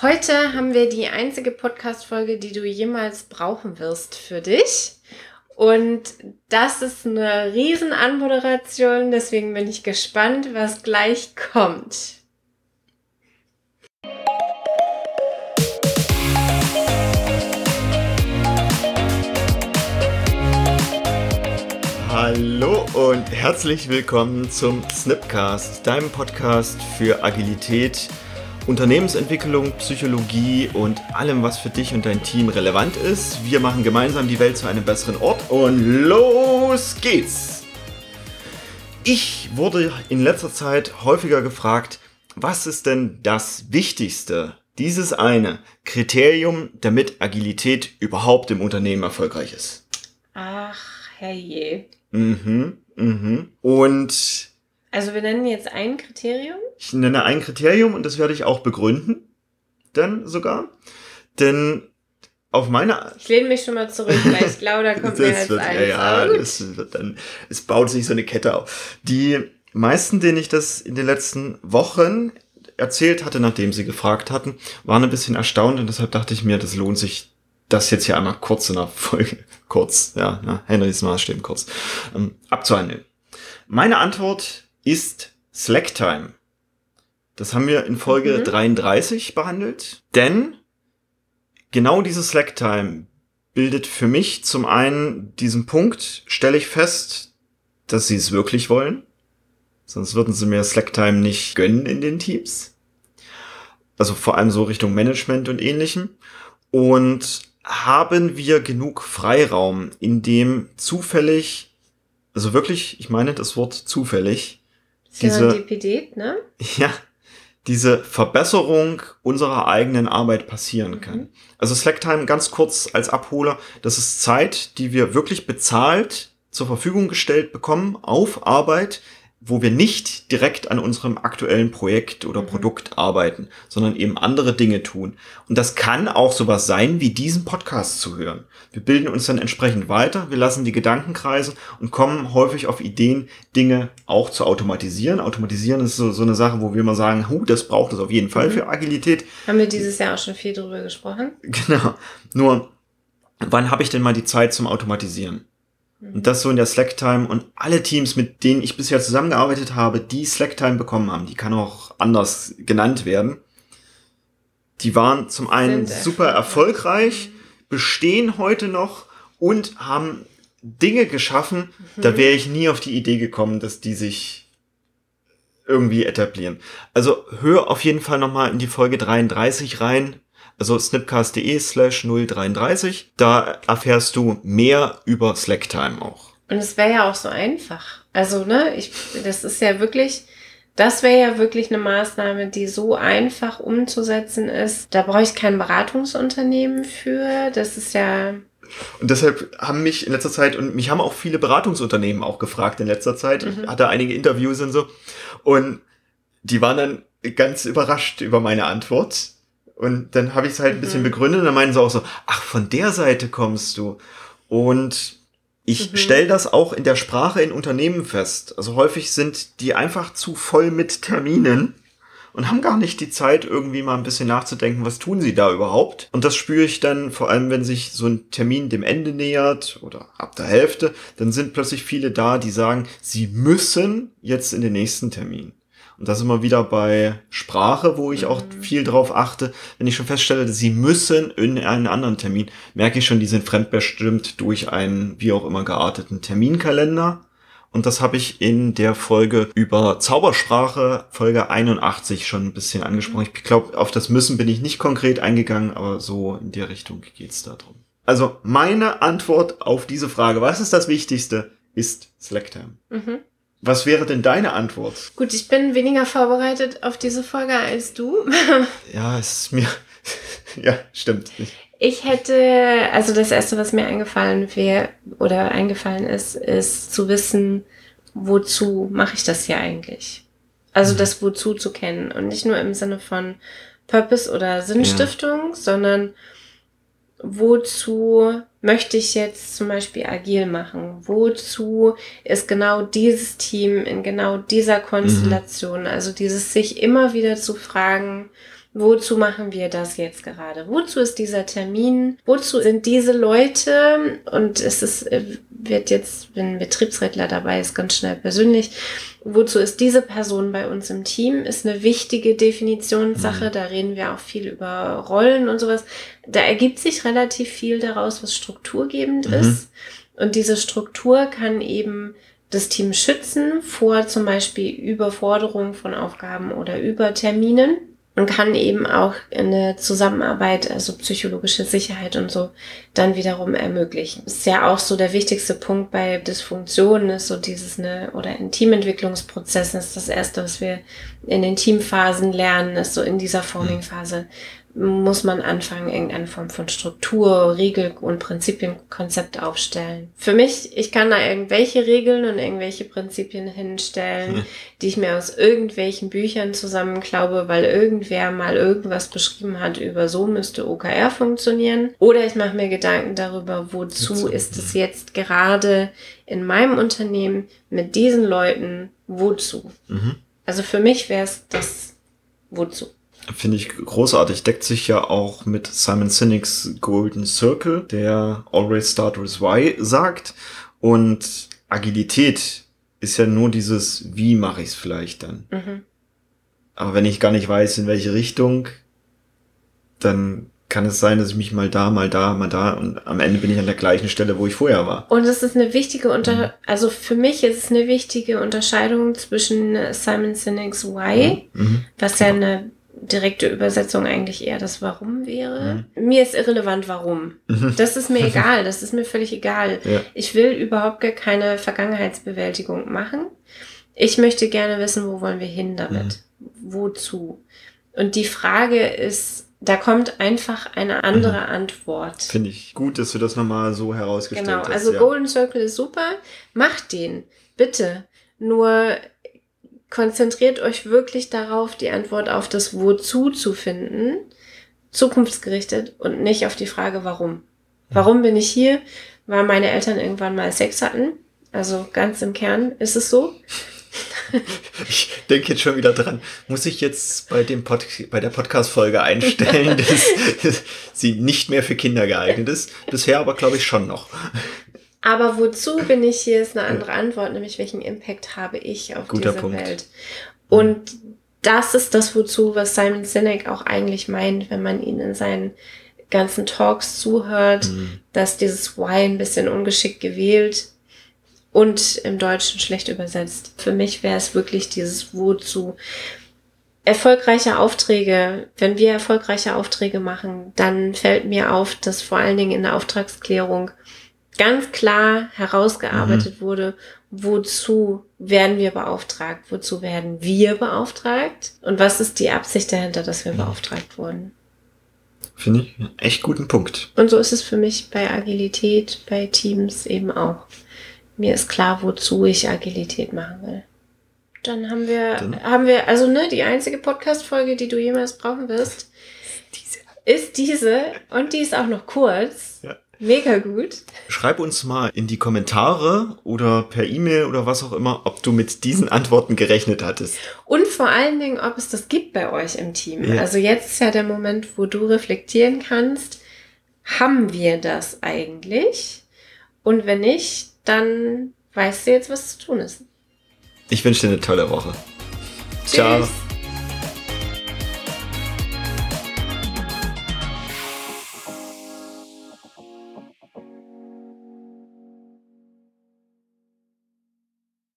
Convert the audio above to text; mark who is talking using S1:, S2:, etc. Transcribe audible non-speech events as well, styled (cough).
S1: Heute haben wir die einzige Podcast-Folge, die du jemals brauchen wirst für dich. Und das ist eine riesen Anmoderation, deswegen bin ich gespannt, was gleich kommt.
S2: Hallo und herzlich willkommen zum Snipcast, deinem Podcast für Agilität, Unternehmensentwicklung, Psychologie und allem, was für dich und dein Team relevant ist. Wir machen gemeinsam die Welt zu einem besseren Ort und los geht's! Ich wurde in letzter Zeit häufiger gefragt, was ist denn das Wichtigste, dieses eine Kriterium, damit Agilität überhaupt im Unternehmen erfolgreich ist?
S1: Ach, herrje.
S2: Mhm, mhm. Und
S1: Also wir nennen jetzt ein Kriterium.
S2: Ich nenne ein Kriterium und das werde ich auch begründen. Dann sogar. Denn auf meine
S1: Ich lehne mich schon mal zurück, weil ich glaube, da kommt (laughs) mehr als
S2: wird,
S1: eins.
S2: ja, ja, das wird dann, es baut sich so eine Kette auf. Die meisten, denen ich das in den letzten Wochen erzählt hatte, nachdem sie gefragt hatten, waren ein bisschen erstaunt und deshalb dachte ich mir, das lohnt sich, das jetzt hier einmal kurz in der Folge, (laughs) kurz, ja, ja Henrys Maßstäben kurz, ähm, abzuhandeln. Meine Antwort ist Slacktime. Das haben wir in Folge
S1: Mhm.
S2: 33 behandelt, denn genau diese Slacktime bildet für mich zum einen diesen Punkt, stelle ich fest, dass sie es wirklich wollen. Sonst würden sie mir Slacktime nicht gönnen in den Teams. Also vor allem so Richtung Management und ähnlichem. Und haben wir genug Freiraum, in dem zufällig, also wirklich, ich meine das Wort zufällig, diese-
S1: Serendipität, ne? (laughs)
S2: ja, diese Verbesserung unserer eigenen Arbeit passieren kann.
S1: Mhm.
S2: Also Slacktime ganz kurz als Abholer, das ist Zeit, die wir wirklich bezahlt zur Verfügung gestellt bekommen auf Arbeit, wo wir nicht direkt an unserem aktuellen Projekt oder
S1: Mhm.
S2: Produkt arbeiten, sondern eben andere Dinge tun. Und das kann auch sowas sein, wie diesen Podcast zu hören. Wir bilden uns dann entsprechend weiter, wir lassen die Gedanken kreisen und kommen häufig auf Ideen, Dinge auch zu automatisieren. Automatisieren ist so, so eine Sache, wo wir mal sagen, hu, das braucht es auf jeden Fall
S1: Mhm.
S2: für Agilität.
S1: Haben wir dieses Jahr auch schon viel drüber gesprochen. (laughs)
S2: Genau. Nur, wann habe ich denn mal die Zeit zum Automatisieren? Und das so in der Slacktime und alle Teams, mit denen ich bisher zusammengearbeitet habe, die Slacktime bekommen haben, die kann auch anders genannt werden. Die waren zum einen super erfolgreich, bestehen heute noch und haben Dinge geschaffen, da wäre ich nie auf die Idee gekommen, dass die sich irgendwie etablieren. Also hör auf jeden Fall nochmal in die Folge 33 rein, also snipcast.de slash 033. Da erfährst du mehr über Slacktime auch.
S1: Und es wäre ja auch so einfach. Also, ne, ich, das ist ja wirklich, das wäre ja wirklich eine Maßnahme, die so einfach umzusetzen ist. Da brauche ich kein Beratungsunternehmen für. Das ist ja,
S2: Und deshalb haben mich in letzter Zeit, und mich haben auch viele Beratungsunternehmen auch gefragt in letzter Zeit. Ich
S1: Mhm.
S2: hatte einige Interviews und so. Und die waren dann ganz überrascht über meine Antwort. Und dann habe ich es halt ein bisschen
S1: Mhm.
S2: begründet und dann meinen sie auch so, ach, von der Seite kommst du. Und ich
S1: Mhm.
S2: stelle das auch in der Sprache in Unternehmen fest. Also häufig sind die einfach zu voll mit Terminen und haben gar nicht die Zeit, irgendwie mal ein bisschen nachzudenken, was tun sie da überhaupt. Und das spüre ich dann, vor allem wenn sich so ein Termin dem Ende nähert oder ab der Hälfte, dann sind plötzlich viele da, die sagen, sie müssen jetzt in den nächsten Termin. Und das immer wieder bei Sprache, wo ich auch viel drauf achte. Wenn ich schon feststelle, dass sie müssen in einen anderen Termin, merke ich schon, die sind fremdbestimmt durch einen wie auch immer gearteten Terminkalender. Und das habe ich in der Folge über Zaubersprache, Folge 81, schon ein bisschen angesprochen. Ich glaube, auf das Müssen bin ich nicht konkret eingegangen, aber so in der Richtung geht's da drum. Also meine Antwort auf diese Frage, was ist das Wichtigste, ist Slacktime.
S1: mhm.
S2: Was wäre denn deine Antwort?
S1: Gut, ich bin weniger vorbereitet auf diese Folge als du. (laughs)
S2: Ja, es ist mir. (laughs) ja, stimmt.
S1: Ich hätte, also das erste, was mir eingefallen wäre oder eingefallen ist, ist zu wissen, wozu mache ich das hier eigentlich? Also das Wozu zu kennen und nicht nur im Sinne von Purpose oder Sinnstiftung, sondern wozu möchte ich jetzt zum Beispiel agil machen? Wozu ist genau dieses Team in genau dieser Konstellation? Also dieses sich immer wieder zu fragen, wozu machen wir das jetzt gerade? Wozu ist dieser Termin? Wozu sind diese Leute? Und es ist, äh, wird jetzt, wenn ein Betriebsrätler dabei ist, ganz schnell persönlich. Wozu ist diese Person bei uns im Team? Ist eine wichtige Definitionssache. Mhm. Da reden wir auch viel über Rollen und sowas. Da ergibt sich relativ viel daraus, was strukturgebend mhm. ist. Und diese Struktur kann eben das Team schützen vor zum Beispiel Überforderung von Aufgaben oder Überterminen und kann eben auch eine Zusammenarbeit, also psychologische Sicherheit und so, dann wiederum ermöglichen. Das ist ja auch so der wichtigste Punkt bei Dysfunktionen, ist so dieses, ne, oder in Teamentwicklungsprozessen ist das erste, was wir in den Teamphasen lernen, ist so in dieser Forming-Phase muss man anfangen, irgendeine Form von Struktur, Regel und Prinzipienkonzept aufstellen. Für mich, ich kann da irgendwelche Regeln und irgendwelche Prinzipien hinstellen, hm. die ich mir aus irgendwelchen Büchern zusammenklaube, weil irgendwer mal irgendwas beschrieben hat über so müsste OKR funktionieren. Oder ich mache mir Gedanken darüber, wozu ist es jetzt gerade in meinem Unternehmen mit diesen Leuten, wozu. Mhm. Also für mich wäre es das wozu.
S2: Finde ich großartig. Deckt sich ja auch mit Simon Sinek's Golden Circle, der Always Start with Why sagt. Und Agilität ist ja nur dieses, wie mache ich es vielleicht dann. Mhm. Aber wenn ich gar nicht weiß, in welche Richtung, dann kann es sein, dass ich mich mal da, mal da, mal da und am Ende bin ich an der gleichen Stelle, wo ich vorher war.
S1: Und es ist eine wichtige Unter mhm. also für mich ist es eine wichtige Unterscheidung zwischen Simon Sinek's Why, mhm. mhm. was ja eine direkte Übersetzung eigentlich eher das Warum wäre. Mhm. Mir ist irrelevant, warum. Mhm. Das ist mir (laughs) egal, das ist mir völlig egal. Ja. Ich will überhaupt gar keine Vergangenheitsbewältigung machen. Ich möchte gerne wissen, wo wollen wir hin damit? Mhm. Wozu? Und die Frage ist, da kommt einfach eine andere mhm. Antwort.
S2: Finde ich gut, dass du das nochmal so herausgestellt genau, hast.
S1: Genau, also ja. Golden Circle ist super. Macht den, bitte. Nur konzentriert euch wirklich darauf, die Antwort auf das Wozu zu finden, zukunftsgerichtet und nicht auf die Frage, warum. Warum bin ich hier? Weil meine Eltern irgendwann mal Sex hatten. Also ganz im Kern ist es so. (laughs)
S2: Ich denke jetzt schon wieder dran. Muss ich jetzt bei dem Pod bei der Podcast-Folge einstellen, (laughs) dass sie nicht mehr für Kinder geeignet ist? Bisher aber glaube ich schon noch.
S1: Aber wozu bin ich hier, ist eine andere Antwort, nämlich welchen Impact habe ich auf Guter diese Punkt. Welt. Und das ist das, wozu, was Simon Sinek auch eigentlich meint, wenn man ihn in seinen ganzen Talks zuhört, mhm. dass dieses Why ein bisschen ungeschickt gewählt und im Deutschen schlecht übersetzt. Für mich wäre es wirklich dieses Wozu. Erfolgreiche Aufträge, wenn wir erfolgreiche Aufträge machen, dann fällt mir auf, dass vor allen Dingen in der Auftragsklärung ganz klar herausgearbeitet mhm. wurde, wozu werden wir beauftragt, wozu werden wir beauftragt und was ist die Absicht dahinter, dass wir mhm. beauftragt wurden.
S2: Finde ich einen echt guten Punkt.
S1: Und so ist es für mich bei Agilität, bei Teams eben auch. Mir ist klar, wozu ich Agilität machen will. Dann haben wir, Dann haben wir, also ne, die einzige Podcast-Folge, die du jemals brauchen wirst, diese. ist diese und die ist auch noch kurz. Ja. Mega gut.
S2: Schreib uns mal in die Kommentare oder per E-Mail oder was auch immer, ob du mit diesen Antworten gerechnet hattest.
S1: Und vor allen Dingen, ob es das gibt bei euch im Team. Ja. Also jetzt ist ja der Moment, wo du reflektieren kannst, haben wir das eigentlich? Und wenn nicht, dann weißt du jetzt, was zu tun ist.
S2: Ich wünsche dir eine tolle Woche. Tschüss. Ciao.